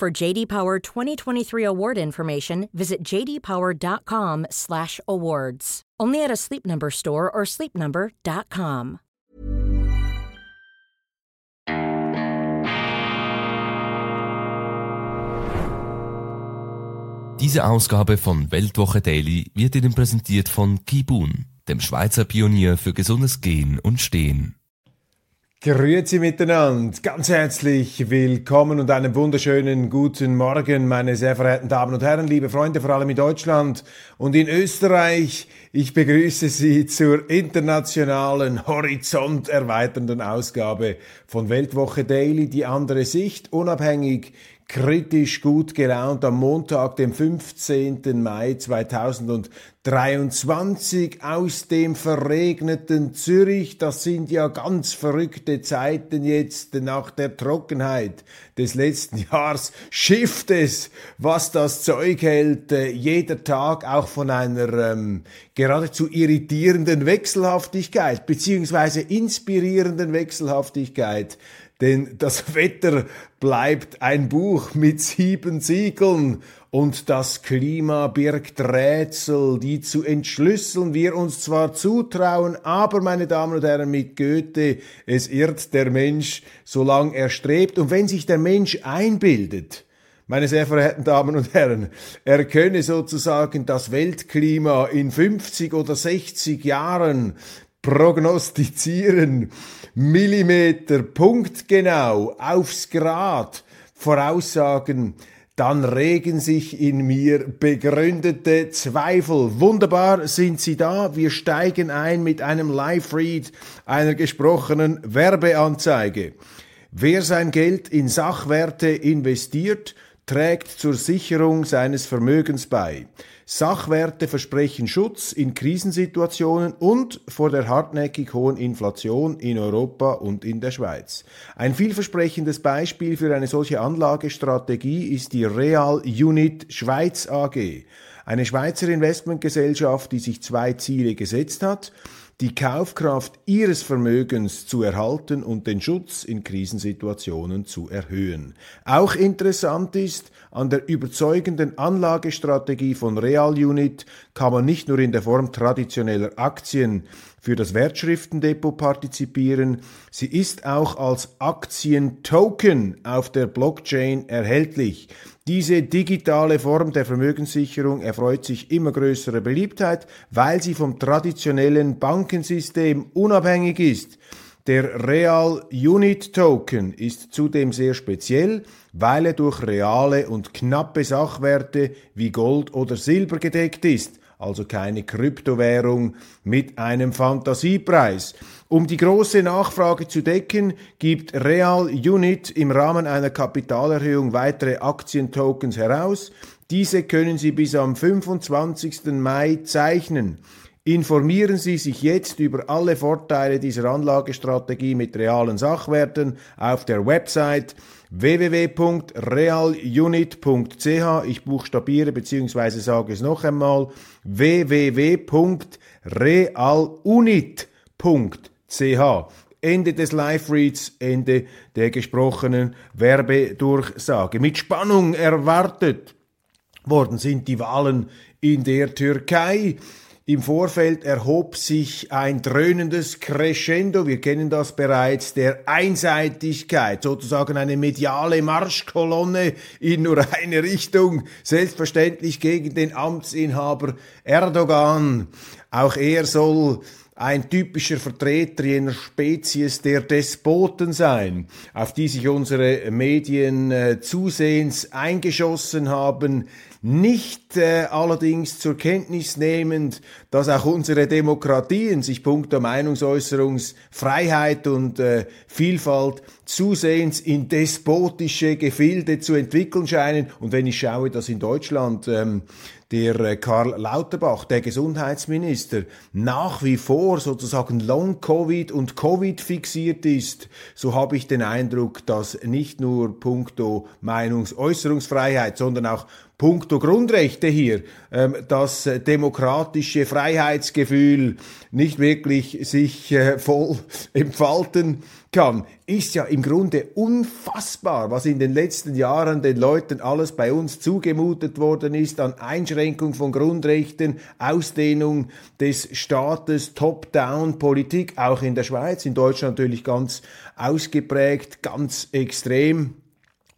For JD Power 2023 award information, visit jdpower.com/awards. Only at a Sleep Number store or sleepnumber.com. Diese Ausgabe von Weltwoche Daily wird Ihnen präsentiert von Kibun, dem Schweizer Pionier für gesundes Gehen und Stehen. Grüezi miteinander, ganz herzlich willkommen und einen wunderschönen guten Morgen, meine sehr verehrten Damen und Herren, liebe Freunde, vor allem in Deutschland und in Österreich. Ich begrüße Sie zur internationalen, horizonterweiternden Ausgabe von Weltwoche Daily, die andere Sicht, unabhängig, kritisch gut gelaunt am Montag, dem 15. Mai 2023 aus dem verregneten Zürich. Das sind ja ganz verrückte Zeiten jetzt nach der Trockenheit des letzten Jahres. Schifft es, was das Zeug hält, äh, jeder Tag auch von einer ähm, geradezu irritierenden Wechselhaftigkeit beziehungsweise inspirierenden Wechselhaftigkeit denn das Wetter bleibt ein Buch mit sieben Siegeln und das Klima birgt Rätsel, die zu entschlüsseln wir uns zwar zutrauen, aber meine Damen und Herren, mit Goethe, es irrt der Mensch, solange er strebt. Und wenn sich der Mensch einbildet, meine sehr verehrten Damen und Herren, er könne sozusagen das Weltklima in 50 oder 60 Jahren prognostizieren, Millimeter, punktgenau, aufs Grad, voraussagen, dann regen sich in mir begründete Zweifel. Wunderbar sind Sie da. Wir steigen ein mit einem Live-Read einer gesprochenen Werbeanzeige. Wer sein Geld in Sachwerte investiert, trägt zur Sicherung seines Vermögens bei. Sachwerte versprechen Schutz in Krisensituationen und vor der hartnäckig hohen Inflation in Europa und in der Schweiz. Ein vielversprechendes Beispiel für eine solche Anlagestrategie ist die Real Unit Schweiz AG, eine Schweizer Investmentgesellschaft, die sich zwei Ziele gesetzt hat, die Kaufkraft ihres Vermögens zu erhalten und den Schutz in Krisensituationen zu erhöhen. Auch interessant ist, an der überzeugenden Anlagestrategie von Real Unit kann man nicht nur in der Form traditioneller Aktien für das Wertschriftendepot partizipieren, sie ist auch als Aktientoken auf der Blockchain erhältlich. Diese digitale Form der Vermögenssicherung erfreut sich immer größerer Beliebtheit, weil sie vom traditionellen Bankensystem unabhängig ist. Der Real Unit Token ist zudem sehr speziell, weil er durch reale und knappe Sachwerte wie Gold oder Silber gedeckt ist also keine Kryptowährung mit einem Fantasiepreis. Um die große Nachfrage zu decken, gibt Real Unit im Rahmen einer Kapitalerhöhung weitere Aktientokens heraus. Diese können Sie bis am 25. Mai zeichnen. Informieren Sie sich jetzt über alle Vorteile dieser Anlagestrategie mit realen Sachwerten auf der Website www.realunit.ch. Ich buchstabiere bzw. sage es noch einmal www.realunit.ch. Ende des Live-Reads, Ende der gesprochenen Werbedurchsage. Mit Spannung erwartet worden sind die Wahlen in der Türkei. Im Vorfeld erhob sich ein dröhnendes Crescendo, wir kennen das bereits, der Einseitigkeit, sozusagen eine mediale Marschkolonne in nur eine Richtung, selbstverständlich gegen den Amtsinhaber Erdogan. Auch er soll ein typischer Vertreter jener Spezies der Despoten sein, auf die sich unsere Medien äh, zusehends eingeschossen haben, nicht äh, allerdings zur Kenntnis nehmend, dass auch unsere Demokratien sich punkto Meinungsäußerungsfreiheit und äh, Vielfalt zusehends in despotische Gefilde zu entwickeln scheinen. Und wenn ich schaue, dass in Deutschland ähm, der äh, Karl Lauterbach, der Gesundheitsminister, nach wie vor sozusagen Long-Covid und Covid fixiert ist, so habe ich den Eindruck, dass nicht nur puncto Meinungsäußerungsfreiheit, sondern auch puncto Grundrechte hier ähm, das äh, demokratische Freiheitsgefühl nicht wirklich sich äh, voll entfalten kann, ist ja im Grunde unfassbar, was in den letzten Jahren den Leuten alles bei uns zugemutet worden ist an Einschränkung von Grundrechten, Ausdehnung des Staates, Top-Down-Politik, auch in der Schweiz, in Deutschland natürlich ganz ausgeprägt, ganz extrem.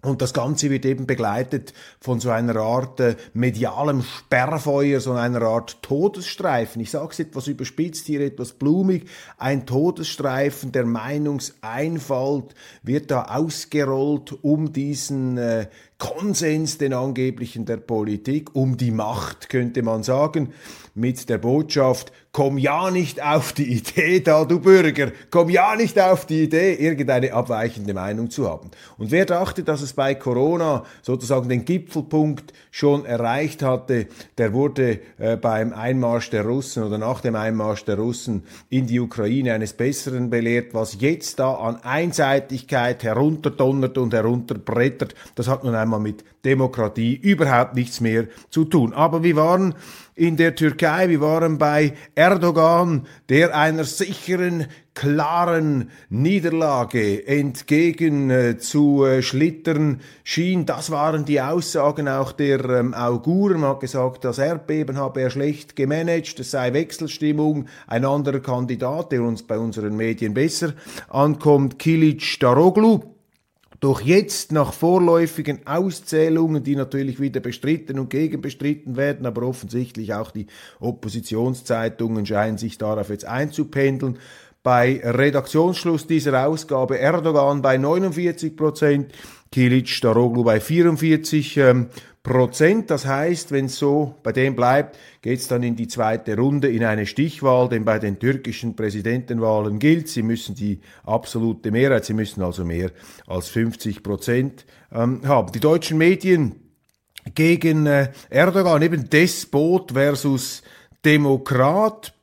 Und das Ganze wird eben begleitet von so einer Art äh, medialem Sperrfeuer, so einer Art Todesstreifen. Ich sage es etwas überspitzt, hier etwas blumig. Ein Todesstreifen der Meinungseinfalt wird da ausgerollt um diesen äh, Konsens, den angeblichen der Politik, um die Macht, könnte man sagen, mit der Botschaft, komm ja nicht auf die Idee da, du Bürger, komm ja nicht auf die Idee, irgendeine abweichende Meinung zu haben. Und wer dachte, dass es bei Corona sozusagen den Gipfelpunkt schon erreicht hatte, der wurde äh, beim Einmarsch der Russen oder nach dem Einmarsch der Russen in die Ukraine eines Besseren belehrt, was jetzt da an Einseitigkeit herunterdonnert und herunterbrettert, das hat nun einmal mit Demokratie überhaupt nichts mehr zu tun. Aber wir waren in der Türkei, wir waren bei Erdogan, der einer sicheren, klaren Niederlage entgegen äh, zu äh, schlittern schien. Das waren die Aussagen auch der ähm, Auguren. Man hat gesagt, das Erdbeben habe er schlecht gemanagt, es sei Wechselstimmung. Ein anderer Kandidat, der uns bei unseren Medien besser ankommt, Kilic Daroglu doch jetzt nach vorläufigen Auszählungen, die natürlich wieder bestritten und gegenbestritten werden, aber offensichtlich auch die Oppositionszeitungen scheinen sich darauf jetzt einzupendeln, bei Redaktionsschluss dieser Ausgabe Erdogan bei 49 Prozent, Kilic Daroglu bei 44 ähm, Prozent. Das heißt, wenn es so bei dem bleibt, geht es dann in die zweite Runde in eine Stichwahl, denn bei den türkischen Präsidentenwahlen gilt, sie müssen die absolute Mehrheit, sie müssen also mehr als 50 Prozent ähm, haben. Die deutschen Medien gegen äh, Erdogan, eben Despot versus Demokrat.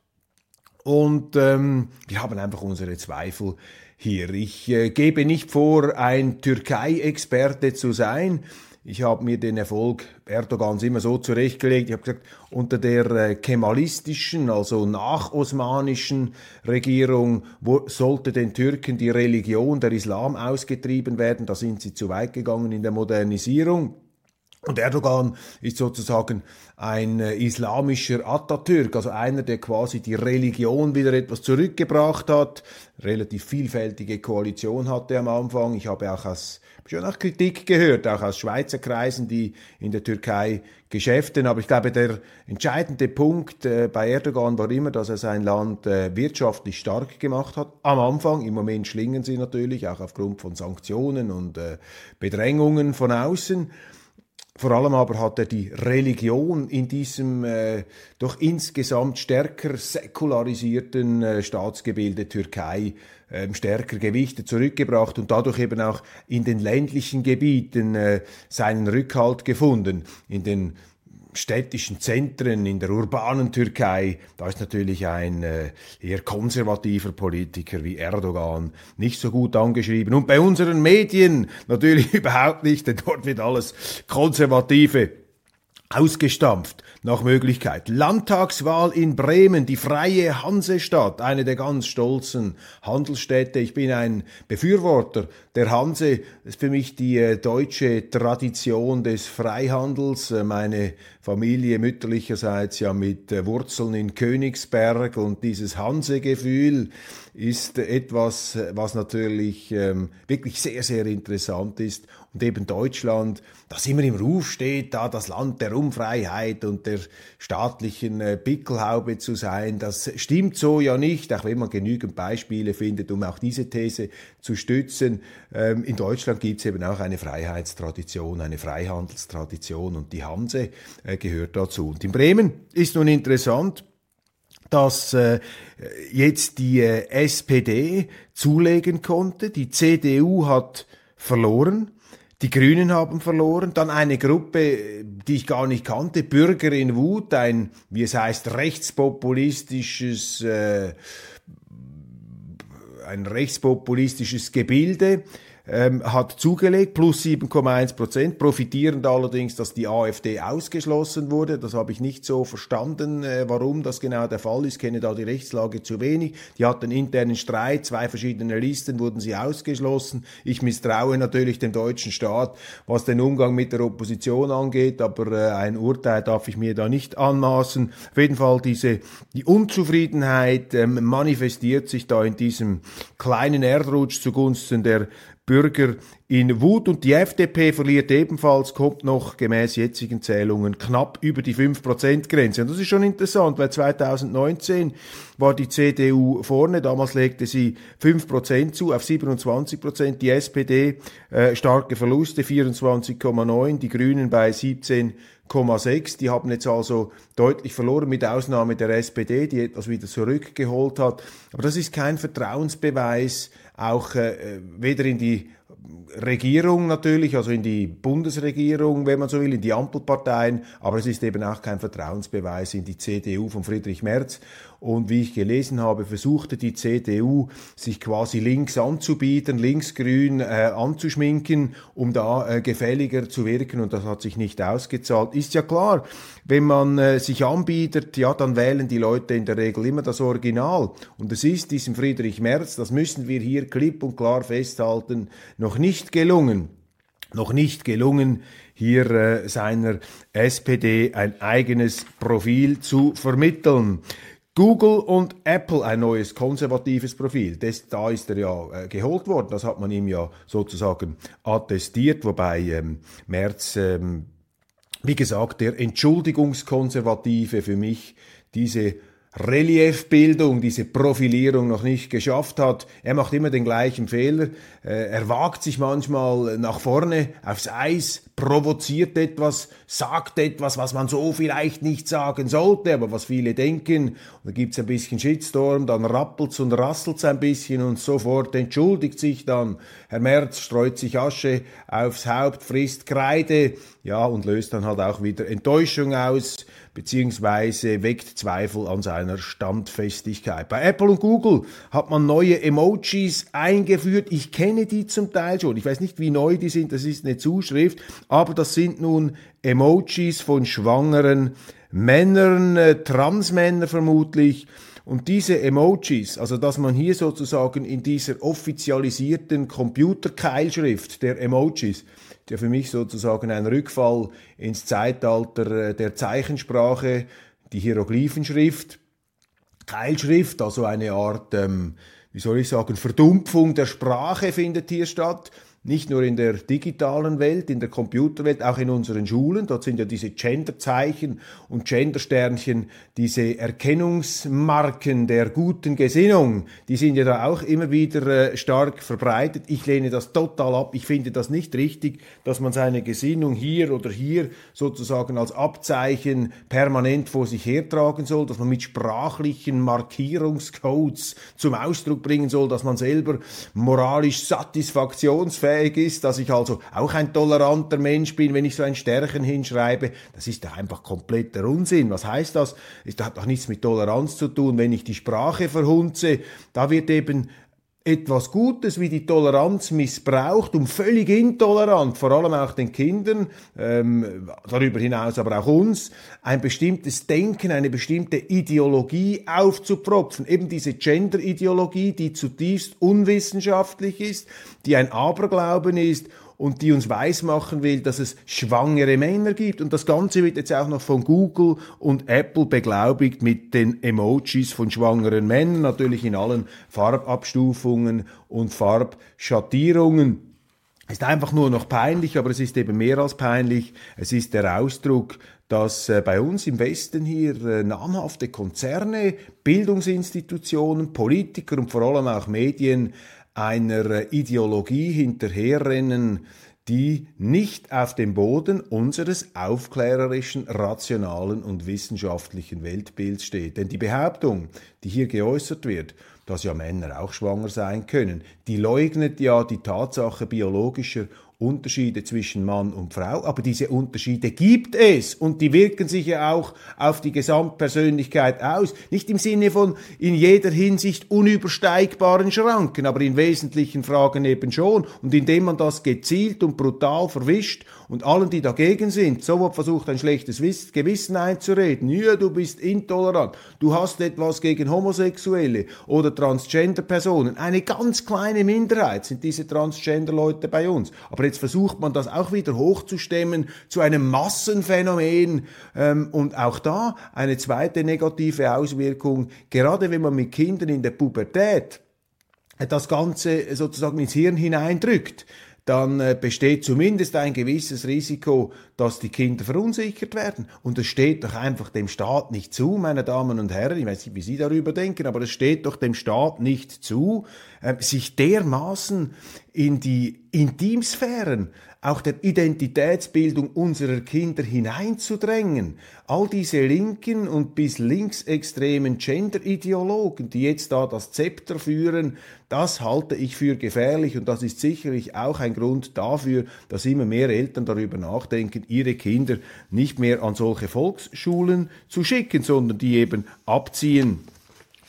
Und ähm, wir haben einfach unsere Zweifel hier. Ich äh, gebe nicht vor, ein Türkei-Experte zu sein. Ich habe mir den Erfolg Erdogans immer so zurechtgelegt. Ich habe gesagt, unter der äh, kemalistischen, also nachosmanischen Regierung wo, sollte den Türken die Religion, der Islam ausgetrieben werden. Da sind sie zu weit gegangen in der Modernisierung. Und Erdogan ist sozusagen ein äh, islamischer Atatürk, also einer, der quasi die Religion wieder etwas zurückgebracht hat. Relativ vielfältige Koalition hatte am Anfang. Ich habe auch aus, schon auch Kritik gehört, auch aus Schweizer Kreisen, die in der Türkei geschäften. Aber ich glaube, der entscheidende Punkt äh, bei Erdogan war immer, dass er sein Land äh, wirtschaftlich stark gemacht hat. Am Anfang, im Moment schlingen sie natürlich, auch aufgrund von Sanktionen und Bedrängungen von außen. Vor allem aber hat er die Religion in diesem äh, doch insgesamt stärker säkularisierten äh, Staatsgebilde Türkei äh, stärker Gewichte zurückgebracht und dadurch eben auch in den ländlichen Gebieten äh, seinen Rückhalt gefunden. In den städtischen Zentren, in der urbanen Türkei, da ist natürlich ein äh, eher konservativer Politiker wie Erdogan nicht so gut angeschrieben. Und bei unseren Medien natürlich überhaupt nicht, denn dort wird alles Konservative ausgestampft nach Möglichkeit. Landtagswahl in Bremen, die freie Hansestadt, eine der ganz stolzen Handelsstädte. Ich bin ein Befürworter der Hanse. Das ist für mich die äh, deutsche Tradition des Freihandels. Äh, meine Familie mütterlicherseits ja mit äh, Wurzeln in Königsberg und dieses Hansegefühl ist etwas, was natürlich ähm, wirklich sehr, sehr interessant ist und eben Deutschland, das immer im Ruf steht, da das Land der Unfreiheit und der staatlichen äh, Pickelhaube zu sein, das stimmt so ja nicht, auch wenn man genügend Beispiele findet, um auch diese These zu stützen. Ähm, in Deutschland gibt es eben auch eine Freiheitstradition, eine Freihandelstradition und die Hanse äh, gehört dazu. Und in Bremen ist nun interessant, dass äh, jetzt die äh, SPD zulegen konnte. Die CDU hat verloren. Die Grünen haben verloren. Dann eine Gruppe, die ich gar nicht kannte, Bürger in Wut, ein, wie es heißt, rechtspopulistisches, äh, ein rechtspopulistisches Gebilde, ähm, hat zugelegt, plus 7,1 Prozent, profitierend allerdings, dass die AfD ausgeschlossen wurde. Das habe ich nicht so verstanden, äh, warum das genau der Fall ist. kenne da die Rechtslage zu wenig. Die hatten internen Streit, zwei verschiedene Listen wurden sie ausgeschlossen. Ich misstraue natürlich dem deutschen Staat, was den Umgang mit der Opposition angeht, aber äh, ein Urteil darf ich mir da nicht anmaßen. Auf jeden Fall diese, die Unzufriedenheit ähm, manifestiert sich da in diesem kleinen Erdrutsch zugunsten der Bürger in Wut und die FDP verliert ebenfalls, kommt noch gemäß jetzigen Zählungen knapp über die 5%-Grenze. Und das ist schon interessant, weil 2019 war die CDU vorne, damals legte sie 5% zu auf 27%, die SPD äh, starke Verluste 24,9, die Grünen bei 17,6. Die haben jetzt also deutlich verloren, mit Ausnahme der SPD, die etwas wieder zurückgeholt hat. Aber das ist kein Vertrauensbeweis, auch äh, weder in die Regierung natürlich, also in die Bundesregierung, wenn man so will, in die Ampelparteien, aber es ist eben auch kein Vertrauensbeweis in die CDU von Friedrich Merz. Und wie ich gelesen habe, versuchte die CDU sich quasi links anzubieten, linksgrün äh, anzuschminken, um da äh, gefälliger zu wirken und das hat sich nicht ausgezahlt. Ist ja klar, wenn man äh, sich anbietet, ja, dann wählen die Leute in der Regel immer das Original. Und es ist diesem Friedrich Merz, das müssen wir hier klipp und klar festhalten, noch nicht gelungen noch nicht gelungen, hier äh, seiner SPD ein eigenes Profil zu vermitteln. Google und Apple ein neues konservatives Profil. Das, da ist er ja äh, geholt worden. Das hat man ihm ja sozusagen attestiert, wobei ähm, Merz, ähm, wie gesagt, der Entschuldigungskonservative für mich diese Reliefbildung, diese Profilierung noch nicht geschafft hat. Er macht immer den gleichen Fehler. Äh, er wagt sich manchmal nach vorne aufs Eis, provoziert etwas, sagt etwas, was man so vielleicht nicht sagen sollte, aber was viele denken. Und da gibt's ein bisschen Shitstorm, dann rappelt's und rasselt's ein bisschen und sofort entschuldigt sich dann. Herr Merz streut sich Asche aufs Haupt, frisst Kreide, ja, und löst dann halt auch wieder Enttäuschung aus beziehungsweise weckt Zweifel an seiner Standfestigkeit. Bei Apple und Google hat man neue Emojis eingeführt. Ich kenne die zum Teil schon. Ich weiß nicht, wie neu die sind. Das ist eine Zuschrift. Aber das sind nun Emojis von schwangeren Männern, äh, Transmänner vermutlich. Und diese Emojis, also dass man hier sozusagen in dieser offizialisierten Computerkeilschrift der Emojis der für mich sozusagen ein Rückfall ins Zeitalter äh, der Zeichensprache, die Hieroglyphenschrift, Keilschrift, also eine Art, ähm, wie soll ich sagen, Verdumpfung der Sprache findet hier statt nicht nur in der digitalen Welt, in der Computerwelt, auch in unseren Schulen. Dort sind ja diese Genderzeichen und Gendersternchen, diese Erkennungsmarken der guten Gesinnung, die sind ja da auch immer wieder äh, stark verbreitet. Ich lehne das total ab. Ich finde das nicht richtig, dass man seine Gesinnung hier oder hier sozusagen als Abzeichen permanent vor sich hertragen soll, dass man mit sprachlichen Markierungscodes zum Ausdruck bringen soll, dass man selber moralisch satisfaktionsfähig fähig ist, dass ich also auch ein toleranter Mensch bin, wenn ich so ein Sternchen hinschreibe, das ist doch einfach kompletter Unsinn. Was heißt das? Es hat doch nichts mit Toleranz zu tun, wenn ich die Sprache verhunze. Da wird eben etwas Gutes wie die Toleranz missbraucht, um völlig intolerant, vor allem auch den Kindern, ähm, darüber hinaus aber auch uns, ein bestimmtes Denken, eine bestimmte Ideologie aufzupropfen. Eben diese Gender-Ideologie, die zutiefst unwissenschaftlich ist, die ein Aberglauben ist und die uns weismachen will, dass es schwangere Männer gibt. Und das Ganze wird jetzt auch noch von Google und Apple beglaubigt mit den Emojis von schwangeren Männern, natürlich in allen Farbabstufungen und Farbschattierungen ist einfach nur noch peinlich, aber es ist eben mehr als peinlich. Es ist der Ausdruck, dass äh, bei uns im Westen hier äh, namhafte Konzerne, Bildungsinstitutionen, Politiker und vor allem auch Medien einer Ideologie hinterherrennen, die nicht auf dem Boden unseres aufklärerischen, rationalen und wissenschaftlichen Weltbilds steht. Denn die Behauptung, die hier geäußert wird, dass ja Männer auch schwanger sein können. Die leugnet ja die Tatsache biologischer Unterschiede zwischen Mann und Frau, aber diese Unterschiede gibt es und die wirken sich ja auch auf die Gesamtpersönlichkeit aus. Nicht im Sinne von in jeder Hinsicht unübersteigbaren Schranken, aber in wesentlichen Fragen eben schon. Und indem man das gezielt und brutal verwischt und allen, die dagegen sind, sofort versucht, ein schlechtes Gewissen einzureden. Ja, du bist intolerant, du hast etwas gegen Homosexuelle oder Transgender-Personen. Eine ganz kleine Minderheit sind diese Transgender-Leute bei uns. Aber jetzt versucht man das auch wieder hochzustemmen zu einem Massenphänomen ähm, und auch da eine zweite negative Auswirkung, gerade wenn man mit Kindern in der Pubertät das Ganze sozusagen ins Hirn hineindrückt dann äh, besteht zumindest ein gewisses Risiko, dass die Kinder verunsichert werden. Und es steht doch einfach dem Staat nicht zu, meine Damen und Herren, ich weiß nicht, wie Sie darüber denken, aber es steht doch dem Staat nicht zu, äh, sich dermaßen in die Intimsphären auch der Identitätsbildung unserer Kinder hineinzudrängen. All diese linken und bis linksextremen Gender-Ideologen, die jetzt da das Zepter führen, das halte ich für gefährlich und das ist sicherlich auch ein Grund dafür, dass immer mehr Eltern darüber nachdenken, ihre Kinder nicht mehr an solche Volksschulen zu schicken, sondern die eben abziehen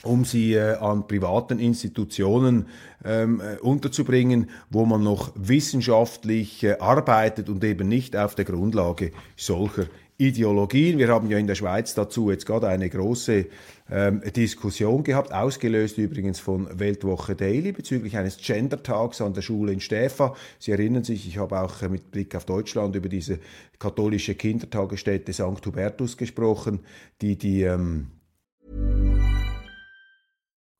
um sie äh, an privaten Institutionen ähm, äh, unterzubringen, wo man noch wissenschaftlich äh, arbeitet und eben nicht auf der Grundlage solcher Ideologien. Wir haben ja in der Schweiz dazu jetzt gerade eine große ähm, Diskussion gehabt, ausgelöst übrigens von Weltwoche Daily bezüglich eines Gender-Tags an der Schule in Stäfa. Sie erinnern sich, ich habe auch äh, mit Blick auf Deutschland über diese katholische Kindertagesstätte St. Hubertus gesprochen, die die ähm,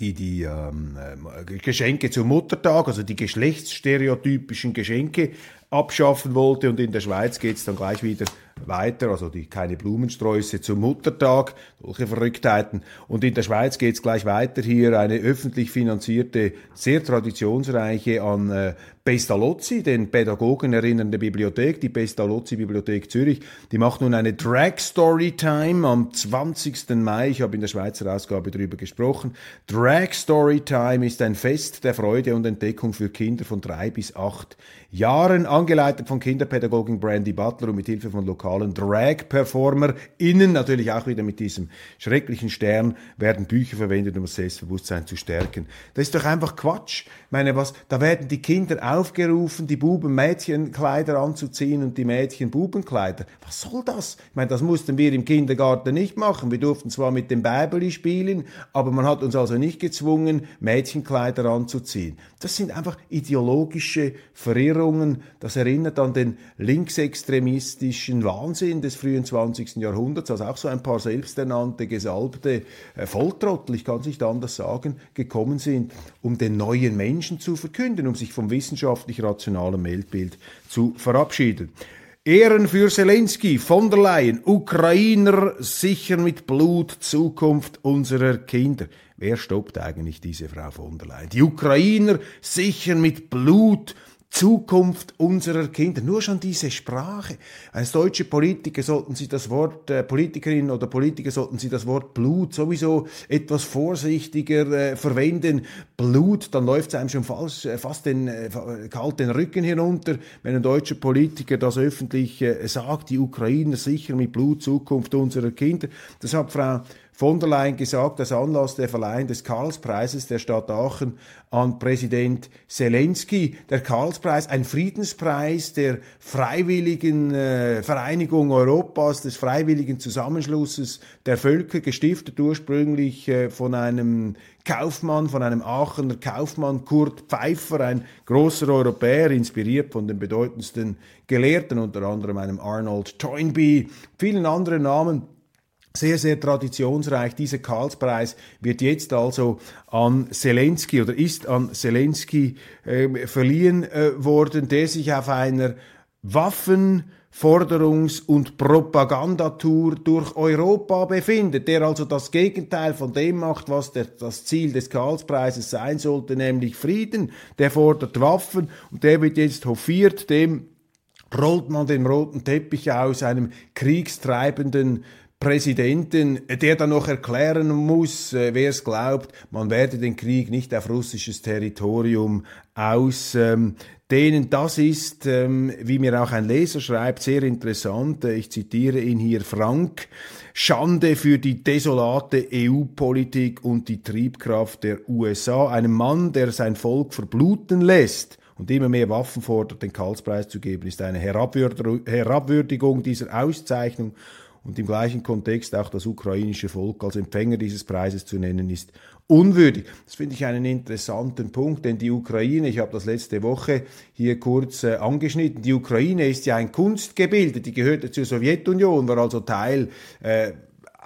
Die die ähm, Geschenke zum Muttertag, also die geschlechtsstereotypischen Geschenke abschaffen wollte. Und in der Schweiz geht es dann gleich wieder weiter, also die keine Blumensträuße zum Muttertag, solche Verrücktheiten. Und in der Schweiz geht es gleich weiter hier eine öffentlich finanzierte, sehr traditionsreiche an äh, Pestalozzi, den Pädagogen erinnernde Bibliothek, die Pestalozzi Bibliothek Zürich, die macht nun eine Drag Story Time am 20. Mai. Ich habe in der Schweizer Ausgabe darüber gesprochen. Drag Story Time ist ein Fest der Freude und Entdeckung für Kinder von drei bis acht Jahren, angeleitet von Kinderpädagogin Brandy Butler und mit Hilfe von lokalen Drag-PerformerInnen, natürlich auch wieder mit diesem schrecklichen Stern, werden Bücher verwendet, um das Selbstbewusstsein zu stärken. Das ist doch einfach Quatsch. Meine, was, da werden die Kinder aufgerufen, die Buben Mädchenkleider anzuziehen und die Mädchen Bubenkleider. Was soll das? Ich meine, das mussten wir im Kindergarten nicht machen. Wir durften zwar mit dem Bäbeli spielen, aber man hat uns also nicht gezwungen, Mädchenkleider anzuziehen. Das sind einfach ideologische Verirrungen. Das erinnert an den linksextremistischen Wahnsinn des frühen 20. Jahrhunderts, als auch so ein paar selbsternannte, gesalbte äh, Volltrottel, ich kann es nicht anders sagen, gekommen sind, um den neuen Menschen zu verkünden, um sich vom wissenschaftlich rationalen Weltbild zu verabschieden. Ehren für Zelensky, von der Leyen, Ukrainer sichern mit Blut Zukunft unserer Kinder. Wer stoppt eigentlich diese Frau von der Leyen? Die Ukrainer sichern mit Blut Zukunft unserer Kinder. Nur schon diese Sprache. Als deutsche Politiker sollten Sie das Wort, äh, Politikerinnen oder Politiker sollten Sie das Wort Blut sowieso etwas vorsichtiger äh, verwenden. Blut, dann läuft es einem schon falsch, äh, fast den, äh, kalt den Rücken hinunter, wenn ein deutscher Politiker das öffentlich äh, sagt, die Ukrainer sichern mit Blut Zukunft unserer Kinder. Das hat Frau von der Leyen gesagt, dass Anlass der Verleihung des Karlspreises der Stadt Aachen an Präsident Zelensky. Der Karlspreis, ein Friedenspreis der Freiwilligen äh, Vereinigung Europas, des Freiwilligen Zusammenschlusses der Völker, gestiftet ursprünglich äh, von einem Kaufmann, von einem Aachener Kaufmann, Kurt Pfeiffer, ein großer Europäer, inspiriert von den bedeutendsten Gelehrten, unter anderem einem Arnold Toynbee, vielen anderen Namen sehr, sehr traditionsreich. Dieser Karlspreis wird jetzt also an Zelensky oder ist an Zelensky äh, verliehen äh, worden, der sich auf einer Waffen Forderungs- und Propagandatour durch Europa befindet, der also das Gegenteil von dem macht, was der, das Ziel des Karlspreises sein sollte, nämlich Frieden. Der fordert Waffen und der wird jetzt hofiert, dem rollt man den roten Teppich aus, einem kriegstreibenden Präsidenten, der dann noch erklären muss, äh, wer es glaubt, man werde den Krieg nicht auf russisches Territorium ausdehnen. Ähm, das ist, ähm, wie mir auch ein Leser schreibt, sehr interessant. Äh, ich zitiere ihn hier Frank. Schande für die desolate EU-Politik und die Triebkraft der USA. Einem Mann, der sein Volk verbluten lässt und immer mehr Waffen fordert, den Karlspreis zu geben, ist eine Herabwürdigung dieser Auszeichnung und im gleichen Kontext auch das ukrainische Volk als Empfänger dieses Preises zu nennen, ist unwürdig. Das finde ich einen interessanten Punkt, denn die Ukraine, ich habe das letzte Woche hier kurz äh, angeschnitten, die Ukraine ist ja ein Kunstgebilde, die gehörte zur Sowjetunion, war also Teil äh,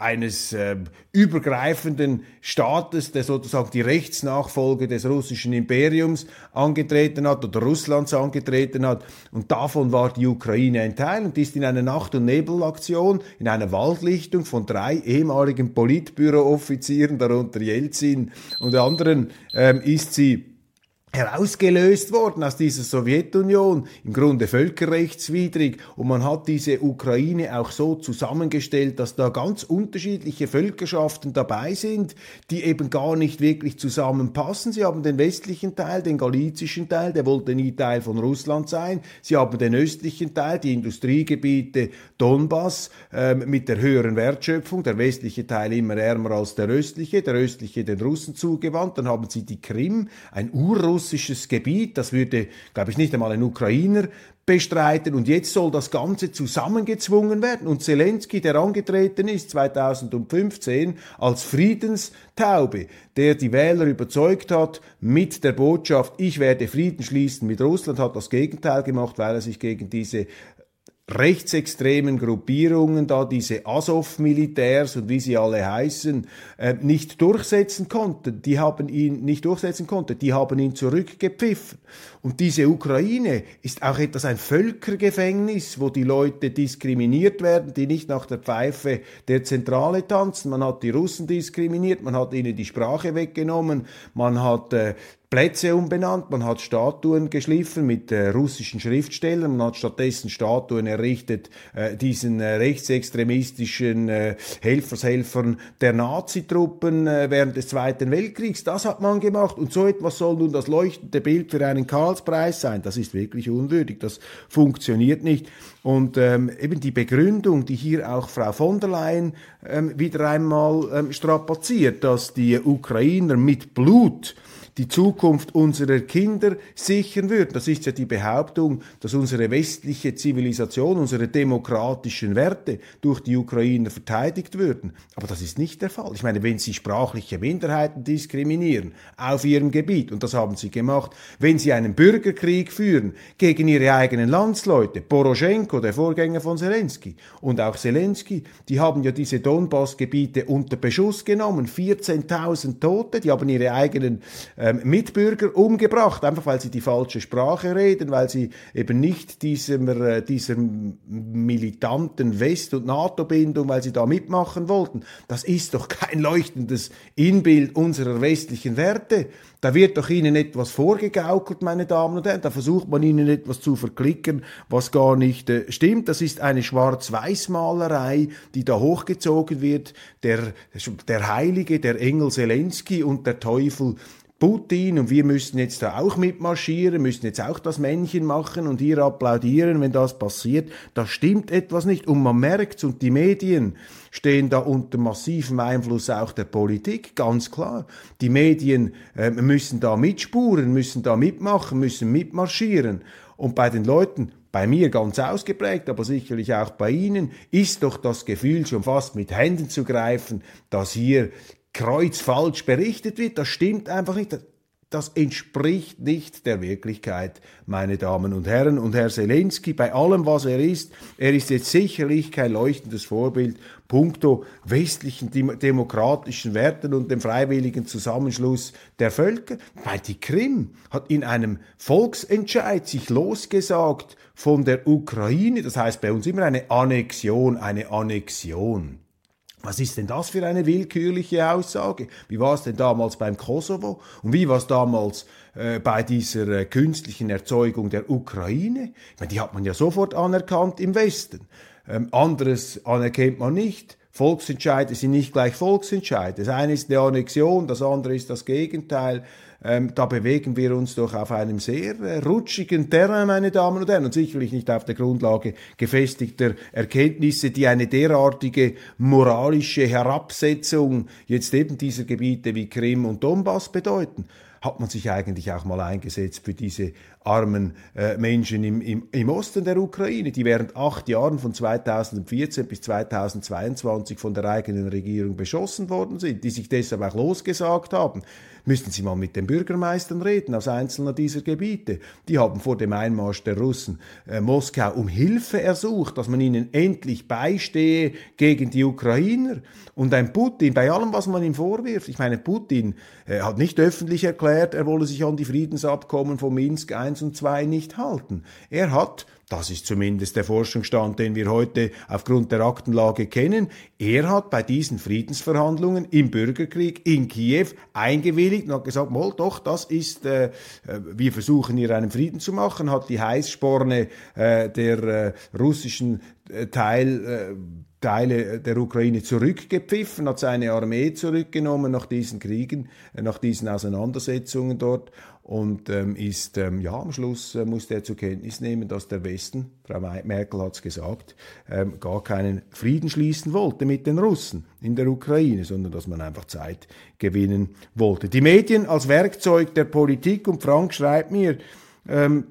eines äh, übergreifenden Staates, der sozusagen die Rechtsnachfolge des russischen Imperiums angetreten hat oder Russlands angetreten hat. Und davon war die Ukraine ein Teil und ist in einer Nacht- und Nebelaktion, in einer Waldlichtung von drei ehemaligen Politbürooffizieren, darunter Jelzin und anderen, ähm, ist sie herausgelöst worden aus dieser Sowjetunion, im Grunde völkerrechtswidrig. Und man hat diese Ukraine auch so zusammengestellt, dass da ganz unterschiedliche Völkerschaften dabei sind, die eben gar nicht wirklich zusammenpassen. Sie haben den westlichen Teil, den galizischen Teil, der wollte nie Teil von Russland sein. Sie haben den östlichen Teil, die Industriegebiete Donbass äh, mit der höheren Wertschöpfung, der westliche Teil immer ärmer als der östliche, der östliche den Russen zugewandt. Dann haben sie die Krim, ein Urruss russisches Gebiet. Das würde, glaube ich, nicht einmal ein Ukrainer bestreiten. Und jetzt soll das Ganze zusammengezwungen werden. Und Zelensky, der angetreten ist 2015 als Friedenstaube, der die Wähler überzeugt hat mit der Botschaft, ich werde Frieden schließen mit Russland, hat das Gegenteil gemacht, weil er sich gegen diese rechtsextremen Gruppierungen da, diese Azov-Militärs und wie sie alle heißen, äh, nicht durchsetzen konnten. Die haben ihn nicht durchsetzen konnten, die haben ihn zurückgepfiffen. Und diese Ukraine ist auch etwas ein Völkergefängnis, wo die Leute diskriminiert werden, die nicht nach der Pfeife der Zentrale tanzen. Man hat die Russen diskriminiert, man hat ihnen die Sprache weggenommen, man hat äh, Plätze umbenannt, man hat Statuen geschliffen mit äh, russischen Schriftstellern, man hat stattdessen Statuen errichtet, äh, diesen äh, rechtsextremistischen äh, Helfershelfern der Nazitruppen äh, während des Zweiten Weltkriegs. Das hat man gemacht und so etwas soll nun das leuchtende Bild für einen Karlspreis sein. Das ist wirklich unwürdig, das funktioniert nicht. Und ähm, eben die Begründung, die hier auch Frau von der Leyen ähm, wieder einmal ähm, strapaziert, dass die Ukrainer mit Blut die Zukunft unserer Kinder sichern würden. Das ist ja die Behauptung, dass unsere westliche Zivilisation, unsere demokratischen Werte durch die Ukrainer verteidigt würden. Aber das ist nicht der Fall. Ich meine, wenn sie sprachliche Minderheiten diskriminieren auf ihrem Gebiet, und das haben sie gemacht, wenn sie einen Bürgerkrieg führen gegen ihre eigenen Landsleute, Poroschenko, der Vorgänger von Zelensky, und auch Zelensky, die haben ja diese Donbass-Gebiete unter Beschuss genommen, 14.000 Tote, die haben ihre eigenen ähm, Mitbürger umgebracht, einfach weil sie die falsche Sprache reden, weil sie eben nicht diesem, äh, dieser militanten West- und NATO-Bindung, weil sie da mitmachen wollten. Das ist doch kein leuchtendes Inbild unserer westlichen Werte. Da wird doch Ihnen etwas vorgegaukelt, meine Damen und Herren. Da versucht man Ihnen etwas zu verklicken, was gar nicht äh, stimmt. Das ist eine Schwarz-Weiß-Malerei, die da hochgezogen wird. Der, der Heilige, der Engel Zelensky und der Teufel Putin und wir müssen jetzt da auch mitmarschieren, müssen jetzt auch das Männchen machen und hier applaudieren, wenn das passiert. Da stimmt etwas nicht und man merkt's und die Medien stehen da unter massivem Einfluss auch der Politik, ganz klar. Die Medien äh, müssen da mitspuren, müssen da mitmachen, müssen mitmarschieren und bei den Leuten bei mir ganz ausgeprägt, aber sicherlich auch bei Ihnen, ist doch das Gefühl, schon fast mit Händen zu greifen, dass hier kreuzfalsch berichtet wird. Das stimmt einfach nicht. Das entspricht nicht der Wirklichkeit, meine Damen und Herren. Und Herr Zelensky, bei allem, was er ist, er ist jetzt sicherlich kein leuchtendes Vorbild puncto westlichen demokratischen Werten und dem freiwilligen Zusammenschluss der Völker. Weil die Krim hat in einem Volksentscheid sich losgesagt von der Ukraine. Das heißt bei uns immer eine Annexion, eine Annexion. Was ist denn das für eine willkürliche Aussage? Wie war es denn damals beim Kosovo? Und wie war es damals äh, bei dieser äh, künstlichen Erzeugung der Ukraine? Ich meine, die hat man ja sofort anerkannt im Westen. Ähm, anderes anerkennt man nicht. Volksentscheide sind nicht gleich Volksentscheide. Das eine ist eine Annexion, das andere ist das Gegenteil. Ähm, da bewegen wir uns doch auf einem sehr äh, rutschigen Terrain, meine Damen und Herren, und sicherlich nicht auf der Grundlage gefestigter Erkenntnisse, die eine derartige moralische Herabsetzung jetzt eben dieser Gebiete wie Krim und Donbass bedeuten hat man sich eigentlich auch mal eingesetzt für diese armen äh, Menschen im, im, im Osten der Ukraine, die während acht Jahren von 2014 bis 2022 von der eigenen Regierung beschossen worden sind, die sich deshalb auch losgesagt haben müssten Sie mal mit den Bürgermeistern reden aus einzelner dieser Gebiete. Die haben vor dem Einmarsch der Russen äh, Moskau um Hilfe ersucht, dass man ihnen endlich beistehe gegen die Ukrainer. Und ein Putin, bei allem, was man ihm vorwirft, ich meine, Putin äh, hat nicht öffentlich erklärt, er wolle sich an die Friedensabkommen von Minsk I und II nicht halten. Er hat das ist zumindest der Forschungsstand, den wir heute aufgrund der Aktenlage kennen. Er hat bei diesen Friedensverhandlungen im Bürgerkrieg in Kiew eingewilligt und hat gesagt, Moll, doch, das ist, äh, äh, wir versuchen hier einen Frieden zu machen, hat die Heißsporne äh, der äh, russischen äh, Teil äh, Teile der Ukraine zurückgepfiffen, hat seine Armee zurückgenommen nach diesen Kriegen, nach diesen Auseinandersetzungen dort und ähm, ist, ähm, ja, am Schluss äh, musste er zur Kenntnis nehmen, dass der Westen, Frau Merkel hat es gesagt, ähm, gar keinen Frieden schließen wollte mit den Russen in der Ukraine, sondern dass man einfach Zeit gewinnen wollte. Die Medien als Werkzeug der Politik und Frank schreibt mir, ähm,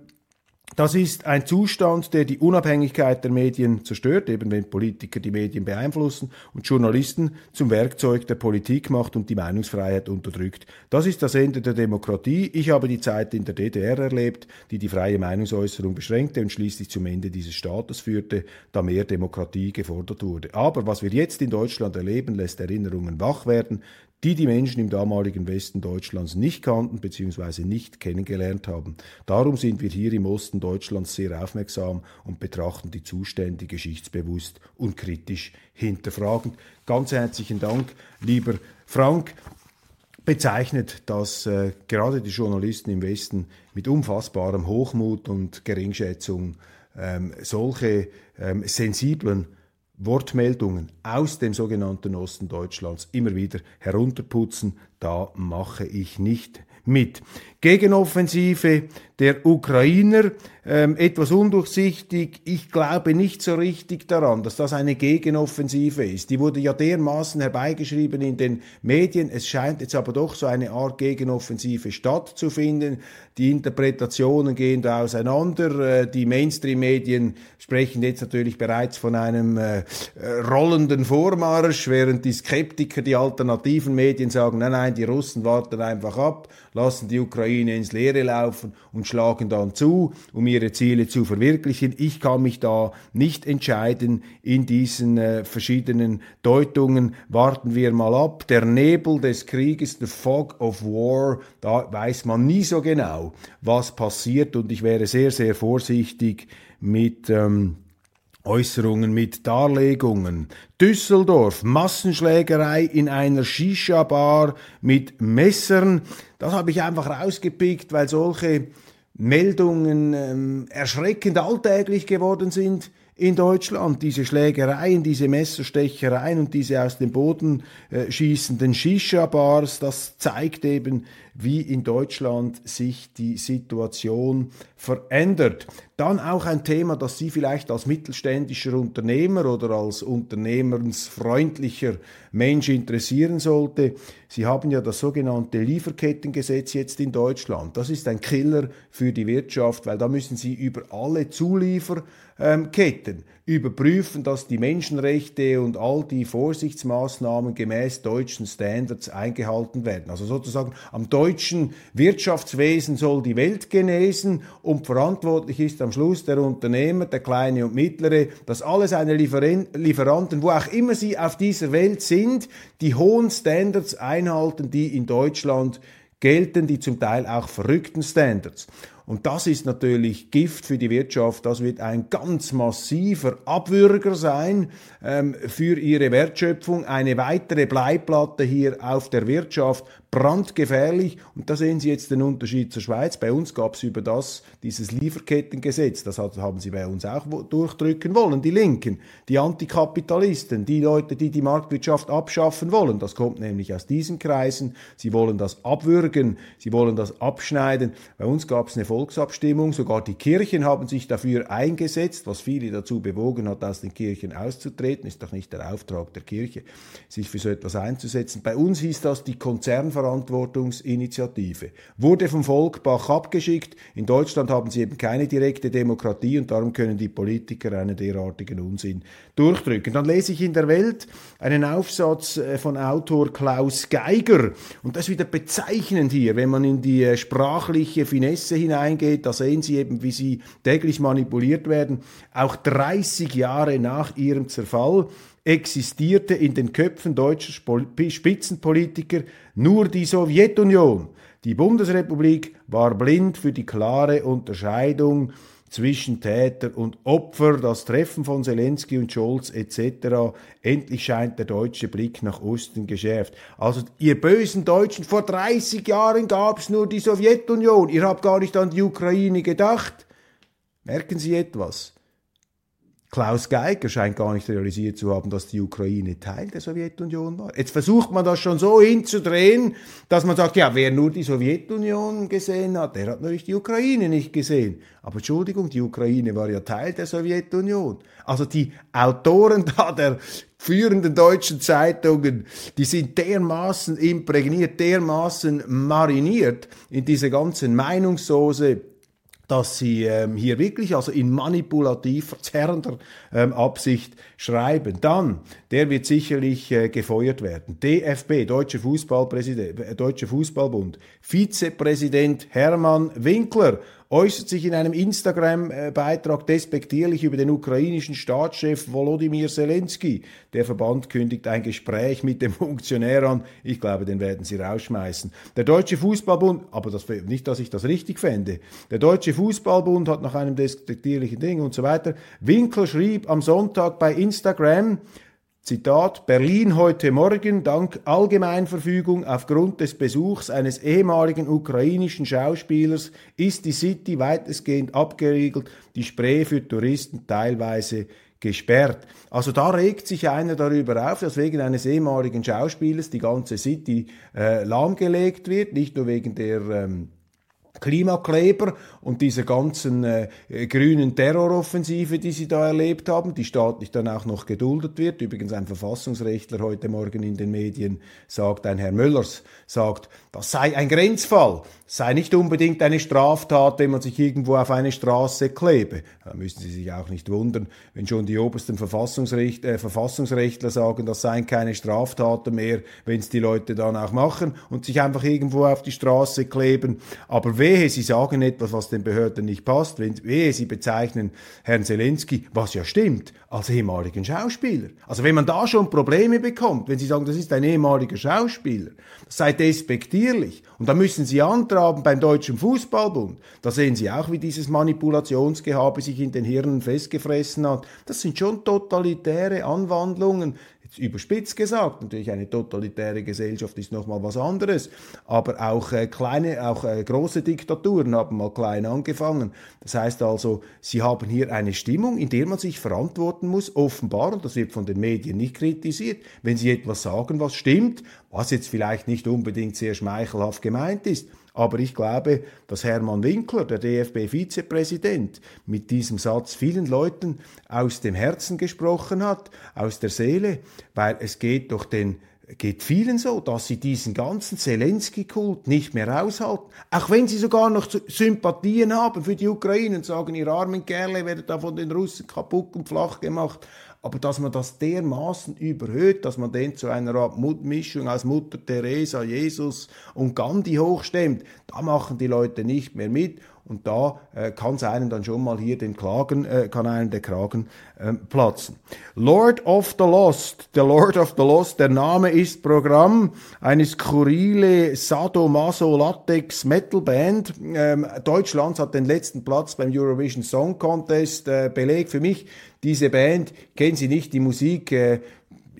das ist ein Zustand, der die Unabhängigkeit der Medien zerstört, eben wenn Politiker die Medien beeinflussen und Journalisten zum Werkzeug der Politik macht und die Meinungsfreiheit unterdrückt. Das ist das Ende der Demokratie. Ich habe die Zeit in der DDR erlebt, die die freie Meinungsäußerung beschränkte und schließlich zum Ende dieses Staates führte, da mehr Demokratie gefordert wurde. Aber was wir jetzt in Deutschland erleben, lässt Erinnerungen wach werden die die Menschen im damaligen Westen Deutschlands nicht kannten bzw. nicht kennengelernt haben. Darum sind wir hier im Osten Deutschlands sehr aufmerksam und betrachten die Zustände geschichtsbewusst und kritisch hinterfragend. Ganz herzlichen Dank, lieber Frank bezeichnet, dass äh, gerade die Journalisten im Westen mit unfassbarem Hochmut und Geringschätzung ähm, solche ähm, sensiblen Wortmeldungen aus dem sogenannten Osten Deutschlands immer wieder herunterputzen. Da mache ich nicht mit. Gegenoffensive der Ukrainer, ähm, etwas undurchsichtig. Ich glaube nicht so richtig daran, dass das eine Gegenoffensive ist. Die wurde ja dermaßen herbeigeschrieben in den Medien. Es scheint jetzt aber doch so eine Art Gegenoffensive stattzufinden. Die Interpretationen gehen da auseinander. Äh, die Mainstream-Medien sprechen jetzt natürlich bereits von einem äh, rollenden Vormarsch, während die Skeptiker, die alternativen Medien sagen, nein, nein, die Russen warten einfach ab, lassen die Ukraine ins Leere laufen und schlagen dann zu, um ihre Ziele zu verwirklichen. Ich kann mich da nicht entscheiden in diesen äh, verschiedenen Deutungen. Warten wir mal ab. Der Nebel des Krieges, the fog of war, da weiß man nie so genau, was passiert und ich wäre sehr, sehr vorsichtig mit ähm, Äußerungen mit Darlegungen. Düsseldorf, Massenschlägerei in einer Shisha-Bar mit Messern. Das habe ich einfach rausgepickt, weil solche Meldungen ähm, erschreckend alltäglich geworden sind in Deutschland. Diese Schlägereien, diese Messerstechereien und diese aus dem Boden äh, schießenden Shisha-Bars, das zeigt eben, wie in Deutschland sich die Situation verändert. Dann auch ein Thema, das Sie vielleicht als mittelständischer Unternehmer oder als unternehmensfreundlicher Mensch interessieren sollte. Sie haben ja das sogenannte Lieferkettengesetz jetzt in Deutschland. Das ist ein Killer für die Wirtschaft, weil da müssen Sie über alle Zulieferketten überprüfen, dass die Menschenrechte und all die Vorsichtsmaßnahmen gemäß deutschen Standards eingehalten werden. Also sozusagen am deutschen Wirtschaftswesen soll die Welt genesen und verantwortlich ist am Schluss der Unternehmer, der kleine und mittlere, dass alle seine Lieferanten, wo auch immer sie auf dieser Welt sind, die hohen Standards einhalten, die in Deutschland gelten, die zum Teil auch verrückten Standards. Und das ist natürlich Gift für die Wirtschaft. Das wird ein ganz massiver Abwürger sein ähm, für ihre Wertschöpfung. Eine weitere Bleiplatte hier auf der Wirtschaft brandgefährlich. Und da sehen Sie jetzt den Unterschied zur Schweiz. Bei uns gab es über das, dieses Lieferkettengesetz, das haben Sie bei uns auch durchdrücken wollen, die Linken, die Antikapitalisten, die Leute, die die Marktwirtschaft abschaffen wollen. Das kommt nämlich aus diesen Kreisen. Sie wollen das abwürgen, sie wollen das abschneiden. Bei uns gab es eine Volksabstimmung, sogar die Kirchen haben sich dafür eingesetzt, was viele dazu bewogen hat, aus den Kirchen auszutreten. Ist doch nicht der Auftrag der Kirche, sich für so etwas einzusetzen. Bei uns hieß das die Konzernverantwortung Eigenverantwortungsinitiative. Wurde vom Volk Bach abgeschickt. In Deutschland haben sie eben keine direkte Demokratie und darum können die Politiker einen derartigen Unsinn durchdrücken. Dann lese ich in der Welt einen Aufsatz äh, von Autor Klaus Geiger und das ist wieder bezeichnend hier, wenn man in die äh, sprachliche Finesse hineingeht, da sehen Sie eben, wie sie täglich manipuliert werden, auch 30 Jahre nach ihrem Zerfall existierte in den Köpfen deutscher Spitzenpolitiker nur die Sowjetunion. Die Bundesrepublik war blind für die klare Unterscheidung zwischen Täter und Opfer, das Treffen von Zelensky und Scholz etc. Endlich scheint der deutsche Blick nach Osten geschärft. Also ihr bösen Deutschen, vor 30 Jahren gab es nur die Sowjetunion. Ihr habt gar nicht an die Ukraine gedacht. Merken Sie etwas? Klaus Geiger scheint gar nicht realisiert zu haben, dass die Ukraine Teil der Sowjetunion war. Jetzt versucht man das schon so hinzudrehen, dass man sagt, ja, wer nur die Sowjetunion gesehen hat, der hat natürlich die Ukraine nicht gesehen. Aber Entschuldigung, die Ukraine war ja Teil der Sowjetunion. Also die Autoren da der führenden deutschen Zeitungen, die sind dermaßen imprägniert, dermaßen mariniert in diese ganzen Meinungssoße, dass sie ähm, hier wirklich also in manipulativ verzerrender ähm, Absicht schreiben. Dann, der wird sicherlich äh, gefeuert werden. DFB, Deutsche, Fußballpräsident, äh, Deutsche Fußballbund, Vizepräsident Hermann Winkler äußert sich in einem Instagram-Beitrag despektierlich über den ukrainischen Staatschef Volodymyr Zelensky. Der Verband kündigt ein Gespräch mit dem Funktionär an. Ich glaube, den werden sie rausschmeißen. Der Deutsche Fußballbund, aber das, nicht, dass ich das richtig fände, der Deutsche Fußballbund hat nach einem despektierlichen Ding und so weiter. Winkler schrieb am Sonntag bei Instagram, Zitat, Berlin heute Morgen, dank Allgemeinverfügung aufgrund des Besuchs eines ehemaligen ukrainischen Schauspielers ist die City weitestgehend abgeriegelt, die Spree für Touristen teilweise gesperrt. Also da regt sich einer darüber auf, dass wegen eines ehemaligen Schauspielers die ganze City äh, lahmgelegt wird, nicht nur wegen der ähm, Klimakleber und dieser ganzen äh, grünen Terroroffensive, die sie da erlebt haben, die staatlich dann auch noch geduldet wird. Übrigens ein Verfassungsrechtler heute Morgen in den Medien sagt, ein Herr Müllers sagt, das sei ein Grenzfall sei nicht unbedingt eine Straftat, wenn man sich irgendwo auf eine Straße klebe. Da müssen Sie sich auch nicht wundern, wenn schon die obersten Verfassungsrecht, äh, Verfassungsrechtler sagen, das seien keine Straftaten mehr, wenn es die Leute dann auch machen und sich einfach irgendwo auf die Straße kleben. Aber wehe, Sie sagen etwas, was den Behörden nicht passt, wehe, Sie bezeichnen Herrn Zelensky, was ja stimmt, als ehemaligen Schauspieler. Also wenn man da schon Probleme bekommt, wenn Sie sagen, das ist ein ehemaliger Schauspieler, das sei despektierlich. Und da müssen Sie antragen, haben beim Deutschen Fußballbund. Da sehen Sie auch, wie dieses Manipulationsgehabe sich in den Hirnen festgefressen hat. Das sind schon totalitäre Anwandlungen überspitzt gesagt, natürlich eine totalitäre Gesellschaft ist nochmal was anderes, aber auch äh, kleine, auch äh, große Diktaturen haben mal klein angefangen. Das heißt also, sie haben hier eine Stimmung, in der man sich verantworten muss, offenbar, und das wird von den Medien nicht kritisiert, wenn sie etwas sagen, was stimmt, was jetzt vielleicht nicht unbedingt sehr schmeichelhaft gemeint ist, aber ich glaube, dass Hermann Winkler, der DFB-Vizepräsident, mit diesem Satz vielen Leuten aus dem Herzen gesprochen hat, aus der Seele, weil es geht doch den geht vielen so, dass sie diesen ganzen Zelensky-Kult nicht mehr aushalten. Auch wenn sie sogar noch Sympathien haben für die Ukraine und sagen, ihr armen Kerle werdet da von den Russen kaputt und flach gemacht aber dass man das dermaßen überhöht, dass man den zu einer Art Mischung aus Mutter Teresa, Jesus und Gandhi hochstemmt, da machen die Leute nicht mehr mit und da äh, kann es einem dann schon mal hier den Klagen, äh, kann einem der Kragen äh, platzen. Lord of the Lost, der Lord of the Lost, der Name ist Programm, eine skurrile Sadomaso Latex Metal Band. Ähm, Deutschland hat den letzten Platz beim Eurovision Song Contest. Äh, Beleg für mich, diese Band, kennen Sie nicht die Musik, äh,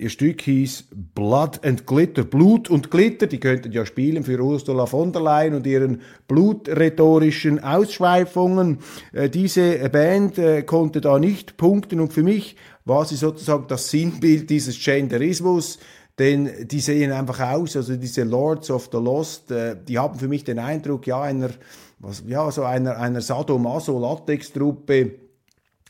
Ihr Stück hieß Blood and Glitter, Blut und Glitter. Die könnten ja spielen für Ursula von der Leyen und ihren blutrhetorischen Ausschweifungen. Äh, diese Band äh, konnte da nicht punkten und für mich war sie sozusagen das Sinnbild dieses Genderismus. Denn die sehen einfach aus, also diese Lords of the Lost, äh, die haben für mich den Eindruck, ja, einer, was, ja, so einer, einer Sadomaso-Latex-Truppe,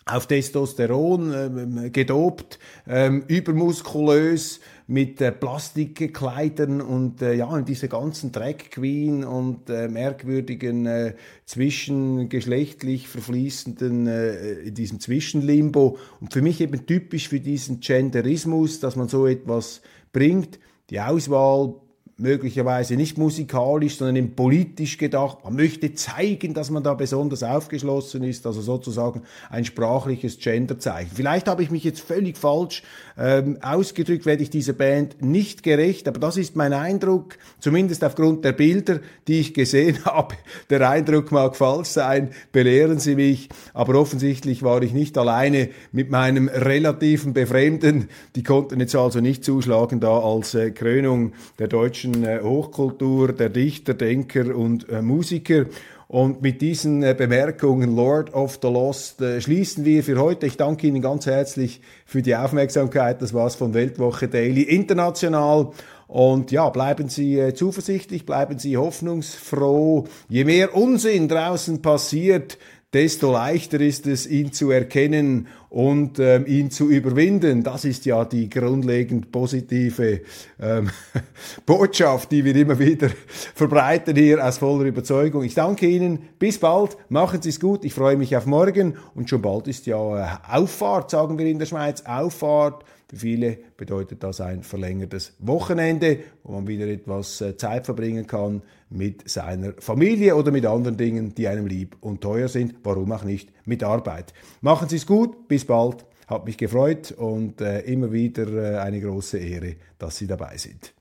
auf Testosteron ähm, gedopt, ähm, übermuskulös, mit äh, Plastikkleidern und äh, ja, diese ganzen Drag Queen und äh, merkwürdigen äh, zwischengeschlechtlich verfließenden, äh, in diesem Zwischenlimbo. Und für mich eben typisch für diesen Genderismus, dass man so etwas bringt. Die Auswahl möglicherweise nicht musikalisch, sondern eben politisch gedacht. Man möchte zeigen, dass man da besonders aufgeschlossen ist, also sozusagen ein sprachliches Genderzeichen. Vielleicht habe ich mich jetzt völlig falsch ähm, ausgedrückt, werde ich dieser Band nicht gerecht, aber das ist mein Eindruck, zumindest aufgrund der Bilder, die ich gesehen habe. Der Eindruck mag falsch sein, belehren Sie mich, aber offensichtlich war ich nicht alleine mit meinem relativen Befremden. Die konnten jetzt also nicht zuschlagen da als äh, Krönung der deutschen deutschen äh, Hochkultur, der Dichter, Denker und äh, Musiker. Und mit diesen äh, Bemerkungen Lord of the Lost schließen wir für heute. Ich danke Ihnen ganz herzlich für die Aufmerksamkeit. Das war's von Weltwoche Daily International. Und ja, bleiben Sie zuversichtlich, bleiben Sie hoffnungsfroh. Je mehr Unsinn draußen passiert, desto leichter ist es, ihn zu erkennen und ähm, ihn zu überwinden. Das ist ja die grundlegend positive ähm, Botschaft, die wir immer wieder verbreiten hier aus voller Überzeugung. Ich danke Ihnen. Bis bald. Machen Sie es gut. Ich freue mich auf morgen. Und schon bald ist ja äh, Auffahrt, sagen wir in der Schweiz. Auffahrt. Für viele bedeutet das ein verlängertes Wochenende, wo man wieder etwas äh, Zeit verbringen kann mit seiner Familie oder mit anderen Dingen, die einem lieb und teuer sind. Warum auch nicht mit Arbeit. Machen Sie es gut. Bis bald. Hat mich gefreut und äh, immer wieder äh, eine große Ehre, dass Sie dabei sind.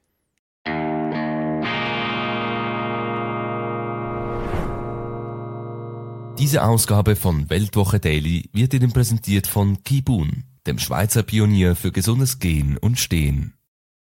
Diese Ausgabe von Weltwoche Daily wird Ihnen präsentiert von Kibun dem Schweizer Pionier für gesundes Gehen und Stehen.